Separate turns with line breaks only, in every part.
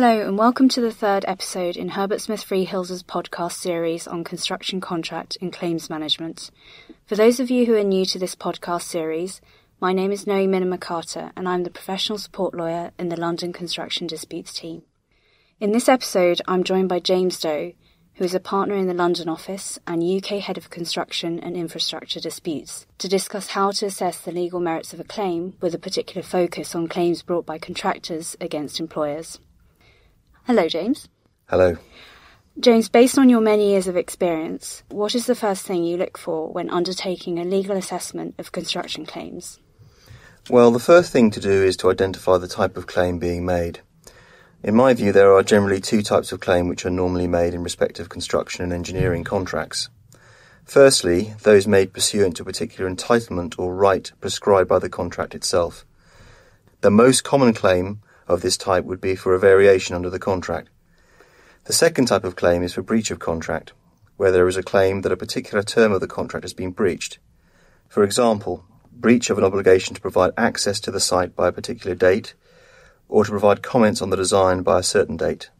Hello, and welcome to the third episode in Herbert Smith Freehills' podcast series on construction contract and claims management. For those of you who are new to this podcast series, my name is Noe Minamikata, and I'm the professional support lawyer in the London Construction Disputes team. In this episode, I'm joined by James Doe, who is a partner in the London office and UK Head of Construction and Infrastructure Disputes, to discuss how to assess the legal merits of a claim with a particular focus on claims brought by contractors against employers. Hello, James.
Hello.
James, based on your many years of experience, what is the first thing you look for when undertaking a legal assessment of construction claims?
Well, the first thing to do is to identify the type of claim being made. In my view, there are generally two types of claim which are normally made in respect of construction and engineering contracts. Firstly, those made pursuant to a particular entitlement or right prescribed by the contract itself. The most common claim of this type would be for a variation under the contract. The second type of claim is for breach of contract, where there is a claim that a particular term of the contract has been breached. For example, breach of an obligation to provide access to the site by a particular date, or to provide comments on the design by a certain date.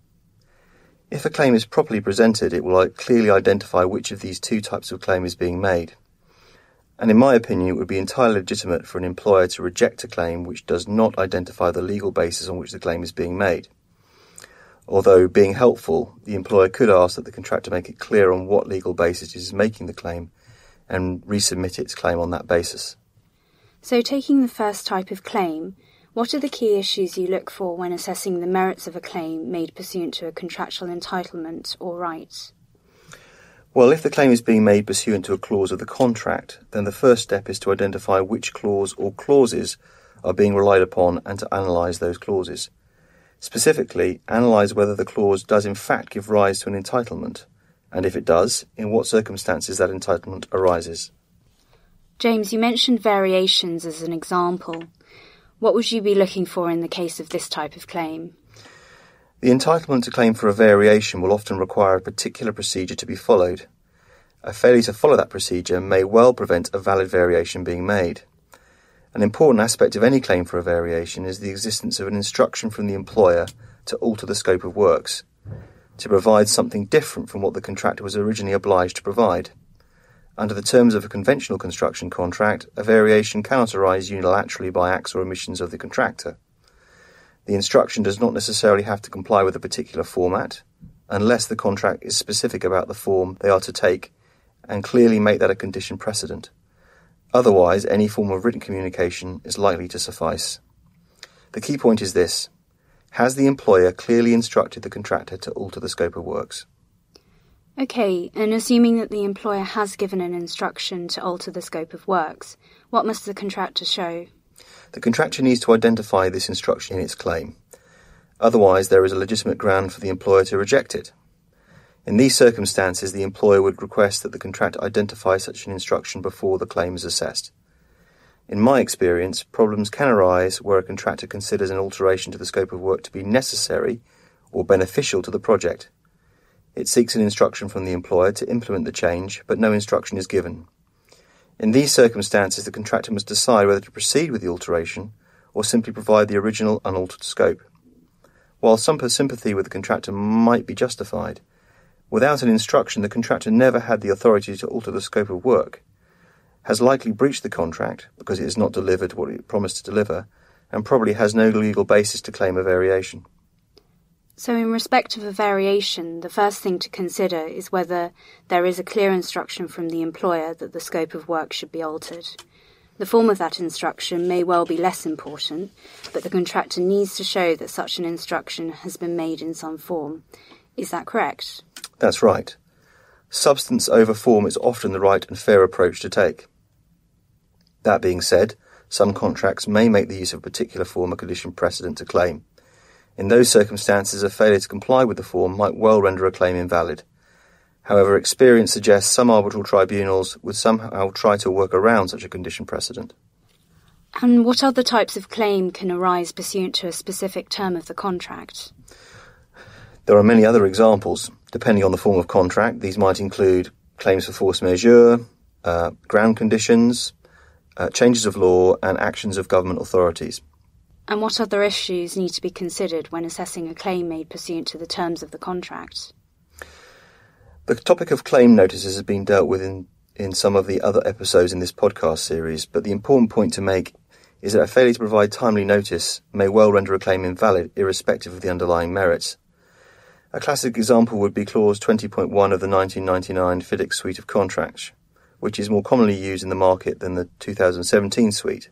If a claim is properly presented, it will clearly identify which of these two types of claim is being made. And in my opinion, it would be entirely legitimate for an employer to reject a claim which does not identify the legal basis on which the claim is being made. Although, being helpful, the employer could ask that the contractor make it clear on what legal basis it is making the claim and resubmit its claim on that basis.
So, taking the first type of claim, what are the key issues you look for when assessing the merits of a claim made pursuant to a contractual entitlement or right?
Well, if the claim is being made pursuant to a clause of the contract, then the first step is to identify which clause or clauses are being relied upon and to analyse those clauses. Specifically, analyse whether the clause does in fact give rise to an entitlement, and if it does, in what circumstances that entitlement arises.
James, you mentioned variations as an example. What would you be looking for in the case of this type of claim?
The entitlement to claim for a variation will often require a particular procedure to be followed. A failure to follow that procedure may well prevent a valid variation being made. An important aspect of any claim for a variation is the existence of an instruction from the employer to alter the scope of works, to provide something different from what the contractor was originally obliged to provide. Under the terms of a conventional construction contract, a variation cannot arise unilaterally by acts or omissions of the contractor. The instruction does not necessarily have to comply with a particular format, unless the contract is specific about the form they are to take and clearly make that a condition precedent. Otherwise, any form of written communication is likely to suffice. The key point is this Has the employer clearly instructed the contractor to alter the scope of works?
Okay, and assuming that the employer has given an instruction to alter the scope of works, what must the contractor show?
The contractor needs to identify this instruction in its claim. Otherwise, there is a legitimate ground for the employer to reject it. In these circumstances, the employer would request that the contractor identify such an instruction before the claim is assessed. In my experience, problems can arise where a contractor considers an alteration to the scope of work to be necessary or beneficial to the project. It seeks an instruction from the employer to implement the change, but no instruction is given. In these circumstances, the contractor must decide whether to proceed with the alteration or simply provide the original unaltered scope. While some sympathy with the contractor might be justified, without an instruction, the contractor never had the authority to alter the scope of work, has likely breached the contract because it has not delivered what it promised to deliver, and probably has no legal basis to claim a variation.
So, in respect of a variation, the first thing to consider is whether there is a clear instruction from the employer that the scope of work should be altered. The form of that instruction may well be less important, but the contractor needs to show that such an instruction has been made in some form. Is that correct?
That's right. Substance over form is often the right and fair approach to take. That being said, some contracts may make the use of a particular form a condition precedent to claim. In those circumstances, a failure to comply with the form might well render a claim invalid. However, experience suggests some arbitral tribunals would somehow try to work around such a condition precedent.
And what other types of claim can arise pursuant to a specific term of the contract?
There are many other examples. Depending on the form of contract, these might include claims for force majeure, uh, ground conditions, uh, changes of law, and actions of government authorities.
And what other issues need to be considered when assessing a claim made pursuant to the terms of the contract?
The topic of claim notices has been dealt with in, in some of the other episodes in this podcast series, but the important point to make is that a failure to provide timely notice may well render a claim invalid irrespective of the underlying merits. A classic example would be clause 20.1 of the 1999 FIDIC suite of contracts, which is more commonly used in the market than the 2017 suite.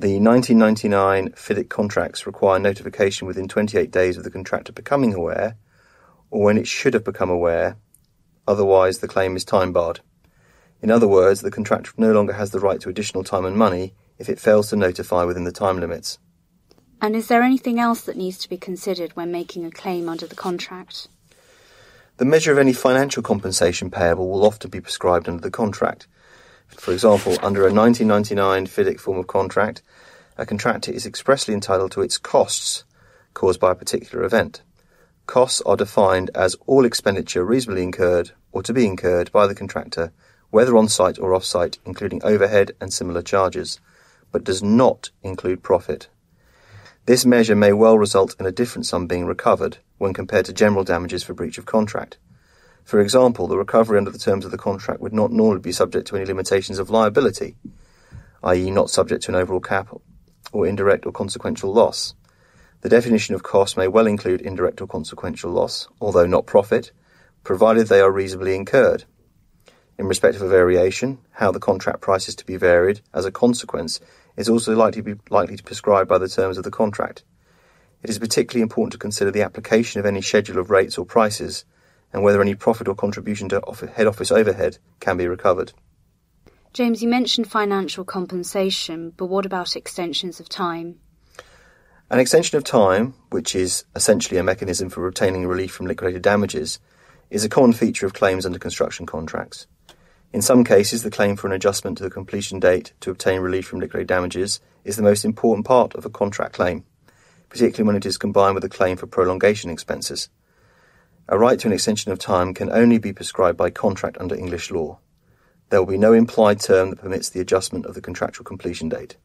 The 1999 FIDIC contracts require notification within 28 days of the contractor becoming aware, or when it should have become aware, otherwise the claim is time barred. In other words, the contractor no longer has the right to additional time and money if it fails to notify within the time limits.
And is there anything else that needs to be considered when making a claim under the contract?
The measure of any financial compensation payable will often be prescribed under the contract, for example, under a 1999 FIDIC form of contract, a contractor is expressly entitled to its costs caused by a particular event. Costs are defined as all expenditure reasonably incurred or to be incurred by the contractor, whether on site or off site, including overhead and similar charges, but does not include profit. This measure may well result in a different sum being recovered when compared to general damages for breach of contract. For example, the recovery under the terms of the contract would not normally be subject to any limitations of liability, i.e., not subject to an overall cap or indirect or consequential loss. The definition of cost may well include indirect or consequential loss, although not profit, provided they are reasonably incurred. In respect of a variation, how the contract price is to be varied as a consequence is also likely to be likely to prescribed by the terms of the contract. It is particularly important to consider the application of any schedule of rates or prices and whether any profit or contribution to head office overhead can be recovered.
James, you mentioned financial compensation, but what about extensions of time?
An extension of time, which is essentially a mechanism for obtaining relief from liquidated damages, is a common feature of claims under construction contracts. In some cases, the claim for an adjustment to the completion date to obtain relief from liquidated damages is the most important part of a contract claim, particularly when it is combined with a claim for prolongation expenses. A right to an extension of time can only be prescribed by contract under English law. There will be no implied term that permits the adjustment of the contractual completion date.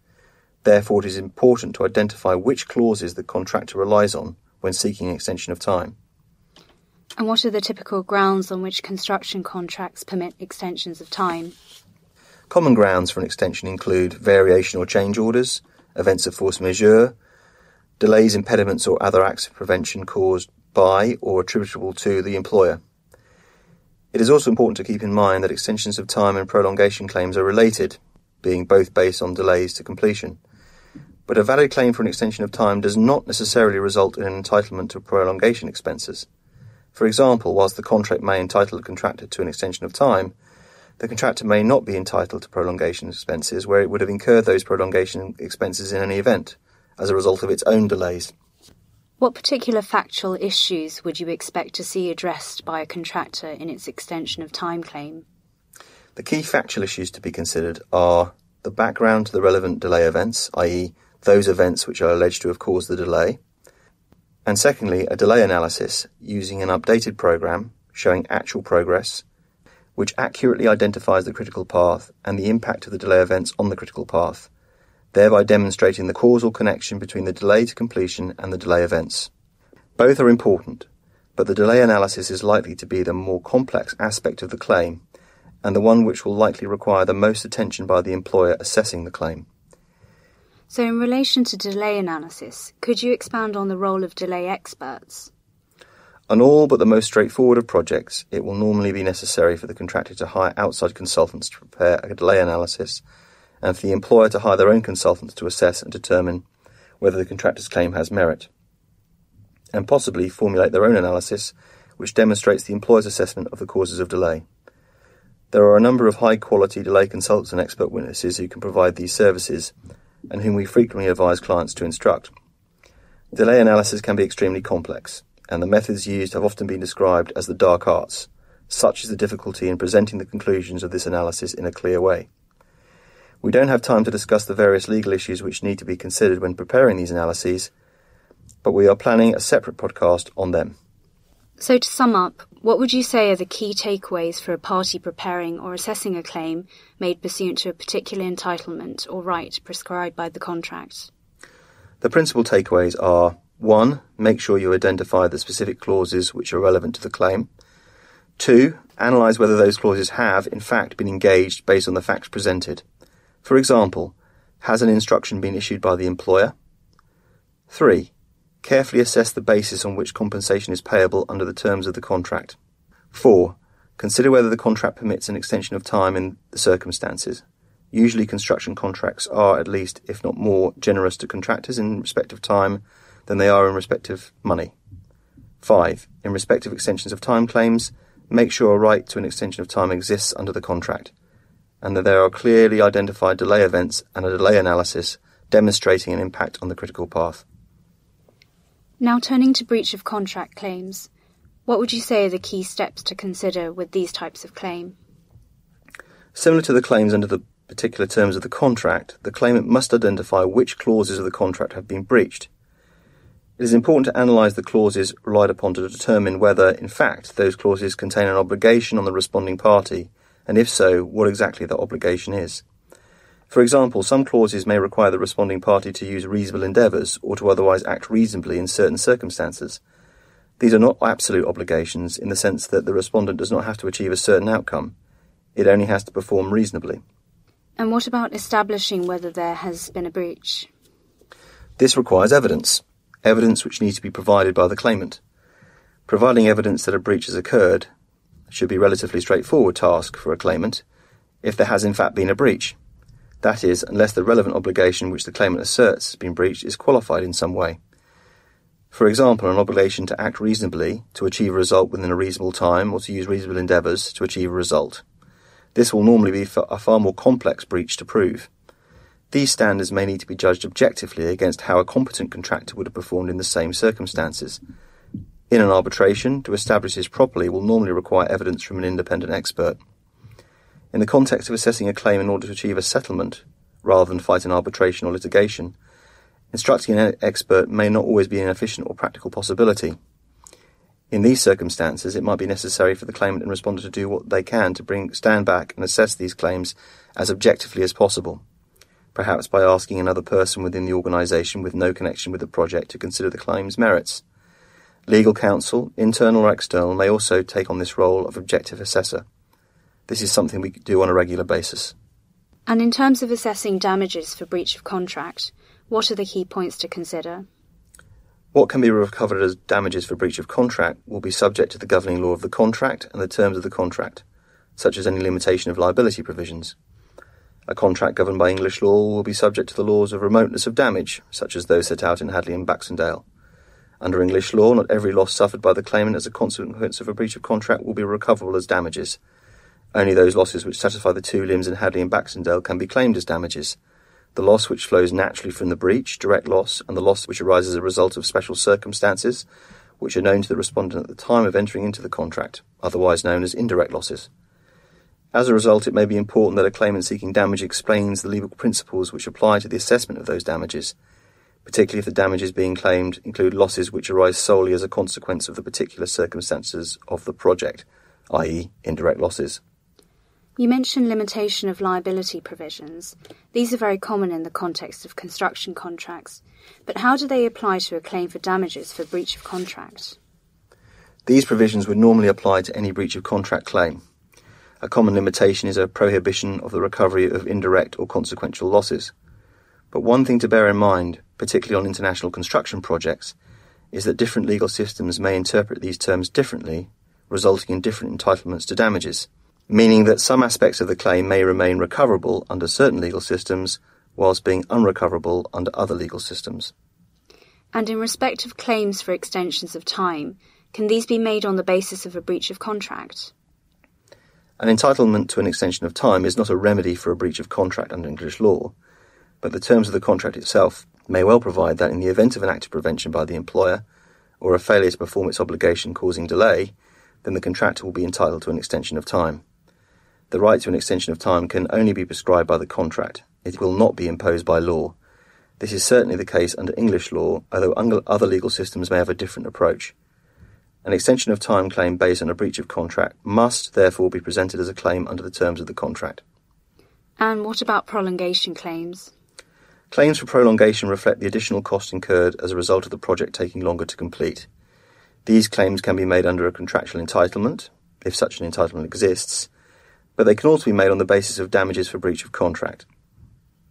Therefore, it is important to identify which clauses the contractor relies on when seeking an extension of time.
And what are the typical grounds on which construction contracts permit extensions of time?
Common grounds for an extension include variation or change orders, events of force majeure, delays, impediments, or other acts of prevention caused by or attributable to the employer. It is also important to keep in mind that extensions of time and prolongation claims are related, being both based on delays to completion. But a valid claim for an extension of time does not necessarily result in an entitlement to prolongation expenses. For example, whilst the contract may entitle the contractor to an extension of time, the contractor may not be entitled to prolongation expenses where it would have incurred those prolongation expenses in any event as a result of its own delays.
What particular factual issues would you expect to see addressed by a contractor in its extension of time claim?
The key factual issues to be considered are the background to the relevant delay events, i.e., those events which are alleged to have caused the delay, and secondly, a delay analysis using an updated program showing actual progress, which accurately identifies the critical path and the impact of the delay events on the critical path thereby demonstrating the causal connection between the delay to completion and the delay events. Both are important, but the delay analysis is likely to be the more complex aspect of the claim and the one which will likely require the most attention by the employer assessing the claim.
So, in relation to delay analysis, could you expand on the role of delay experts?
On all but the most straightforward of projects, it will normally be necessary for the contractor to hire outside consultants to prepare a delay analysis and for the employer to hire their own consultants to assess and determine whether the contractor's claim has merit, and possibly formulate their own analysis which demonstrates the employer's assessment of the causes of delay. There are a number of high quality delay consultants and expert witnesses who can provide these services and whom we frequently advise clients to instruct. Delay analysis can be extremely complex, and the methods used have often been described as the dark arts. Such is the difficulty in presenting the conclusions of this analysis in a clear way. We don't have time to discuss the various legal issues which need to be considered when preparing these analyses, but we are planning a separate podcast on them.
So, to sum up, what would you say are the key takeaways for a party preparing or assessing a claim made pursuant to a particular entitlement or right prescribed by the contract?
The principal takeaways are 1. Make sure you identify the specific clauses which are relevant to the claim. 2. Analyse whether those clauses have, in fact, been engaged based on the facts presented. For example, has an instruction been issued by the employer? 3. Carefully assess the basis on which compensation is payable under the terms of the contract. 4. Consider whether the contract permits an extension of time in the circumstances. Usually, construction contracts are, at least, if not more, generous to contractors in respect of time than they are in respect of money. 5. In respect of extensions of time claims, make sure a right to an extension of time exists under the contract, and that there are clearly identified delay events and a delay analysis demonstrating an impact on the critical path.
Now, turning to breach of contract claims, what would you say are the key steps to consider with these types of claim?
Similar to the claims under the particular terms of the contract, the claimant must identify which clauses of the contract have been breached. It is important to analyse the clauses relied upon to determine whether, in fact, those clauses contain an obligation on the responding party, and if so, what exactly that obligation is. For example, some clauses may require the responding party to use reasonable endeavours or to otherwise act reasonably in certain circumstances. These are not absolute obligations in the sense that the respondent does not have to achieve a certain outcome. It only has to perform reasonably.
And what about establishing whether there has been a breach?
This requires evidence, evidence which needs to be provided by the claimant. Providing evidence that a breach has occurred should be a relatively straightforward task for a claimant if there has in fact been a breach. That is, unless the relevant obligation which the claimant asserts has been breached is qualified in some way. For example, an obligation to act reasonably to achieve a result within a reasonable time or to use reasonable endeavours to achieve a result. This will normally be a far more complex breach to prove. These standards may need to be judged objectively against how a competent contractor would have performed in the same circumstances. In an arbitration, to establish this properly will normally require evidence from an independent expert. In the context of assessing a claim in order to achieve a settlement, rather than fight an arbitration or litigation, instructing an expert may not always be an efficient or practical possibility. In these circumstances, it might be necessary for the claimant and respondent to do what they can to bring stand back and assess these claims as objectively as possible, perhaps by asking another person within the organisation with no connection with the project to consider the claim's merits. Legal counsel, internal or external, may also take on this role of objective assessor. This is something we do on a regular basis.
And in terms of assessing damages for breach of contract, what are the key points to consider?
What can be recovered as damages for breach of contract will be subject to the governing law of the contract and the terms of the contract, such as any limitation of liability provisions. A contract governed by English law will be subject to the laws of remoteness of damage, such as those set out in Hadley and Baxendale. Under English law, not every loss suffered by the claimant as a consequence of a breach of contract will be recoverable as damages, only those losses which satisfy the two limbs in Hadley and Baxendale can be claimed as damages. The loss which flows naturally from the breach, direct loss, and the loss which arises as a result of special circumstances, which are known to the respondent at the time of entering into the contract, otherwise known as indirect losses. As a result, it may be important that a claimant seeking damage explains the legal principles which apply to the assessment of those damages, particularly if the damages being claimed include losses which arise solely as a consequence of the particular circumstances of the project, i.e., indirect losses.
You mentioned limitation of liability provisions. These are very common in the context of construction contracts, but how do they apply to a claim for damages for breach of contract?
These provisions would normally apply to any breach of contract claim. A common limitation is a prohibition of the recovery of indirect or consequential losses. But one thing to bear in mind, particularly on international construction projects, is that different legal systems may interpret these terms differently, resulting in different entitlements to damages meaning that some aspects of the claim may remain recoverable under certain legal systems whilst being unrecoverable under other legal systems.
And in respect of claims for extensions of time, can these be made on the basis of a breach of contract?
An entitlement to an extension of time is not a remedy for a breach of contract under English law, but the terms of the contract itself may well provide that in the event of an act of prevention by the employer, or a failure to perform its obligation causing delay, then the contractor will be entitled to an extension of time. The right to an extension of time can only be prescribed by the contract. It will not be imposed by law. This is certainly the case under English law, although other legal systems may have a different approach. An extension of time claim based on a breach of contract must therefore be presented as a claim under the terms of the contract.
And what about prolongation claims?
Claims for prolongation reflect the additional cost incurred as a result of the project taking longer to complete. These claims can be made under a contractual entitlement, if such an entitlement exists, but they can also be made on the basis of damages for breach of contract.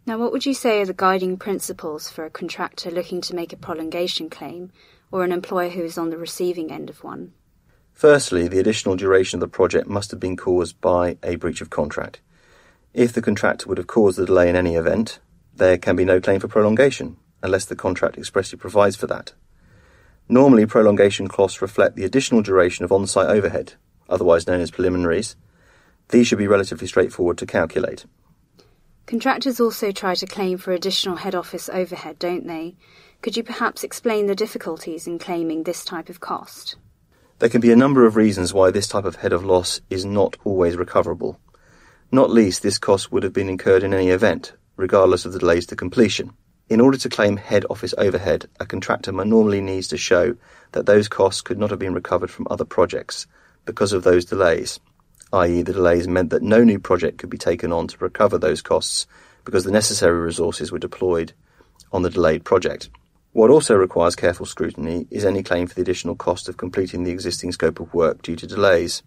Now, what would you say are the guiding principles for a contractor looking to make a prolongation claim or an employer who is on the receiving end of one?
Firstly, the additional duration of the project must have been caused by a breach of contract. If the contractor would have caused the delay in any event, there can be no claim for prolongation, unless the contract expressly provides for that. Normally, prolongation costs reflect the additional duration of on site overhead, otherwise known as preliminaries. These should be relatively straightforward to calculate.
Contractors also try to claim for additional head office overhead, don't they? Could you perhaps explain the difficulties in claiming this type of cost?
There can be a number of reasons why this type of head of loss is not always recoverable. Not least, this cost would have been incurred in any event, regardless of the delays to completion. In order to claim head office overhead, a contractor normally needs to show that those costs could not have been recovered from other projects because of those delays i.e., the delays meant that no new project could be taken on to recover those costs because the necessary resources were deployed on the delayed project. What also requires careful scrutiny is any claim for the additional cost of completing the existing scope of work due to delays.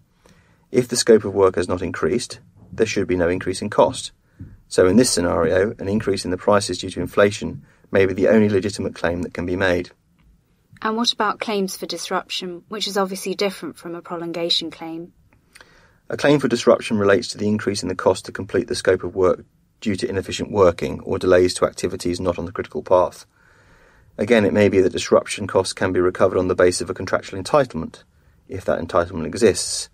If the scope of work has not increased, there should be no increase in cost. So in this scenario, an increase in the prices due to inflation may be the only legitimate claim that can be made.
And what about claims for disruption, which is obviously different from a prolongation claim?
A claim for disruption relates to the increase in the cost to complete the scope of work due to inefficient working or delays to activities not on the critical path. Again, it may be that disruption costs can be recovered on the basis of a contractual entitlement, if that entitlement exists,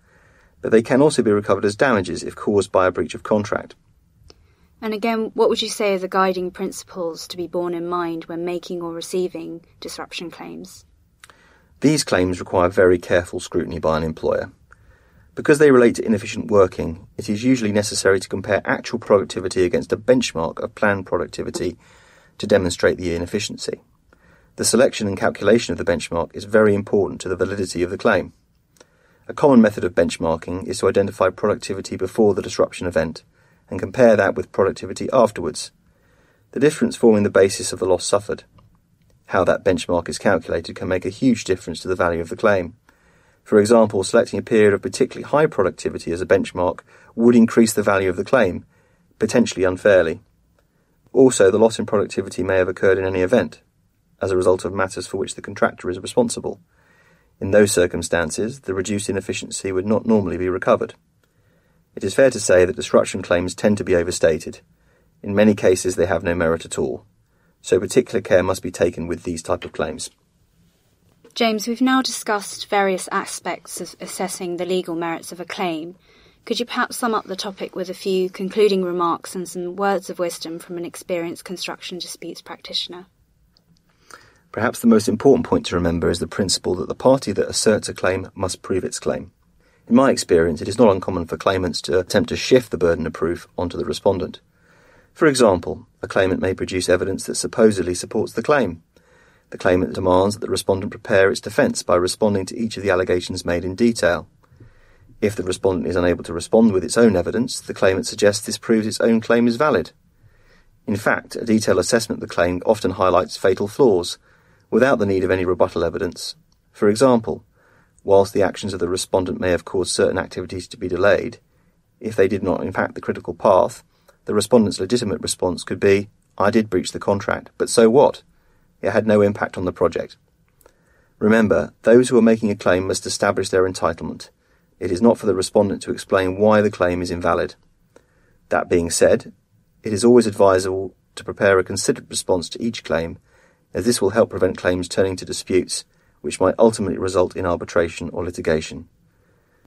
but they can also be recovered as damages if caused by a breach of contract.
And again, what would you say are the guiding principles to be borne in mind when making or receiving disruption claims?
These claims require very careful scrutiny by an employer. Because they relate to inefficient working, it is usually necessary to compare actual productivity against a benchmark of planned productivity to demonstrate the inefficiency. The selection and calculation of the benchmark is very important to the validity of the claim. A common method of benchmarking is to identify productivity before the disruption event and compare that with productivity afterwards, the difference forming the basis of the loss suffered. How that benchmark is calculated can make a huge difference to the value of the claim. For example, selecting a period of particularly high productivity as a benchmark would increase the value of the claim, potentially unfairly. Also, the loss in productivity may have occurred in any event, as a result of matters for which the contractor is responsible. In those circumstances, the reduced inefficiency would not normally be recovered. It is fair to say that disruption claims tend to be overstated. In many cases, they have no merit at all. So particular care must be taken with these type of claims.
James, we've now discussed various aspects of assessing the legal merits of a claim. Could you perhaps sum up the topic with a few concluding remarks and some words of wisdom from an experienced construction disputes practitioner?
Perhaps the most important point to remember is the principle that the party that asserts a claim must prove its claim. In my experience, it is not uncommon for claimants to attempt to shift the burden of proof onto the respondent. For example, a claimant may produce evidence that supposedly supports the claim, the claimant demands that the respondent prepare its defence by responding to each of the allegations made in detail. If the respondent is unable to respond with its own evidence, the claimant suggests this proves its own claim is valid. In fact, a detailed assessment of the claim often highlights fatal flaws, without the need of any rebuttal evidence. For example, whilst the actions of the respondent may have caused certain activities to be delayed, if they did not impact the critical path, the respondent's legitimate response could be, I did breach the contract, but so what? It had no impact on the project. Remember, those who are making a claim must establish their entitlement. It is not for the respondent to explain why the claim is invalid. That being said, it is always advisable to prepare a considered response to each claim, as this will help prevent claims turning to disputes which might ultimately result in arbitration or litigation.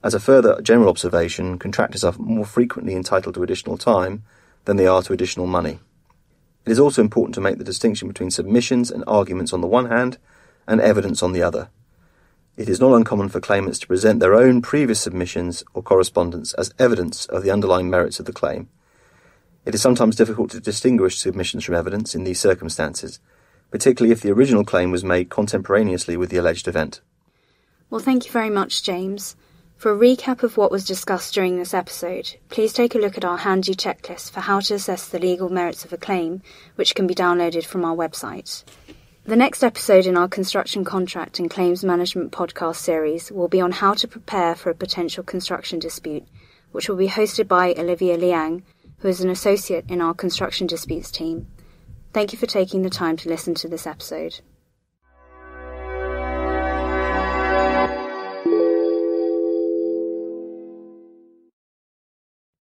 As a further general observation, contractors are more frequently entitled to additional time than they are to additional money. It is also important to make the distinction between submissions and arguments on the one hand and evidence on the other. It is not uncommon for claimants to present their own previous submissions or correspondence as evidence of the underlying merits of the claim. It is sometimes difficult to distinguish submissions from evidence in these circumstances, particularly if the original claim was made contemporaneously with the alleged event.
Well, thank you very much, James. For a recap of what was discussed during this episode, please take a look at our handy checklist for how to assess the legal merits of a claim, which can be downloaded from our website. The next episode in our construction contract and claims management podcast series will be on how to prepare for a potential construction dispute, which will be hosted by Olivia Liang, who is an associate in our construction disputes team. Thank you for taking the time to listen to this episode.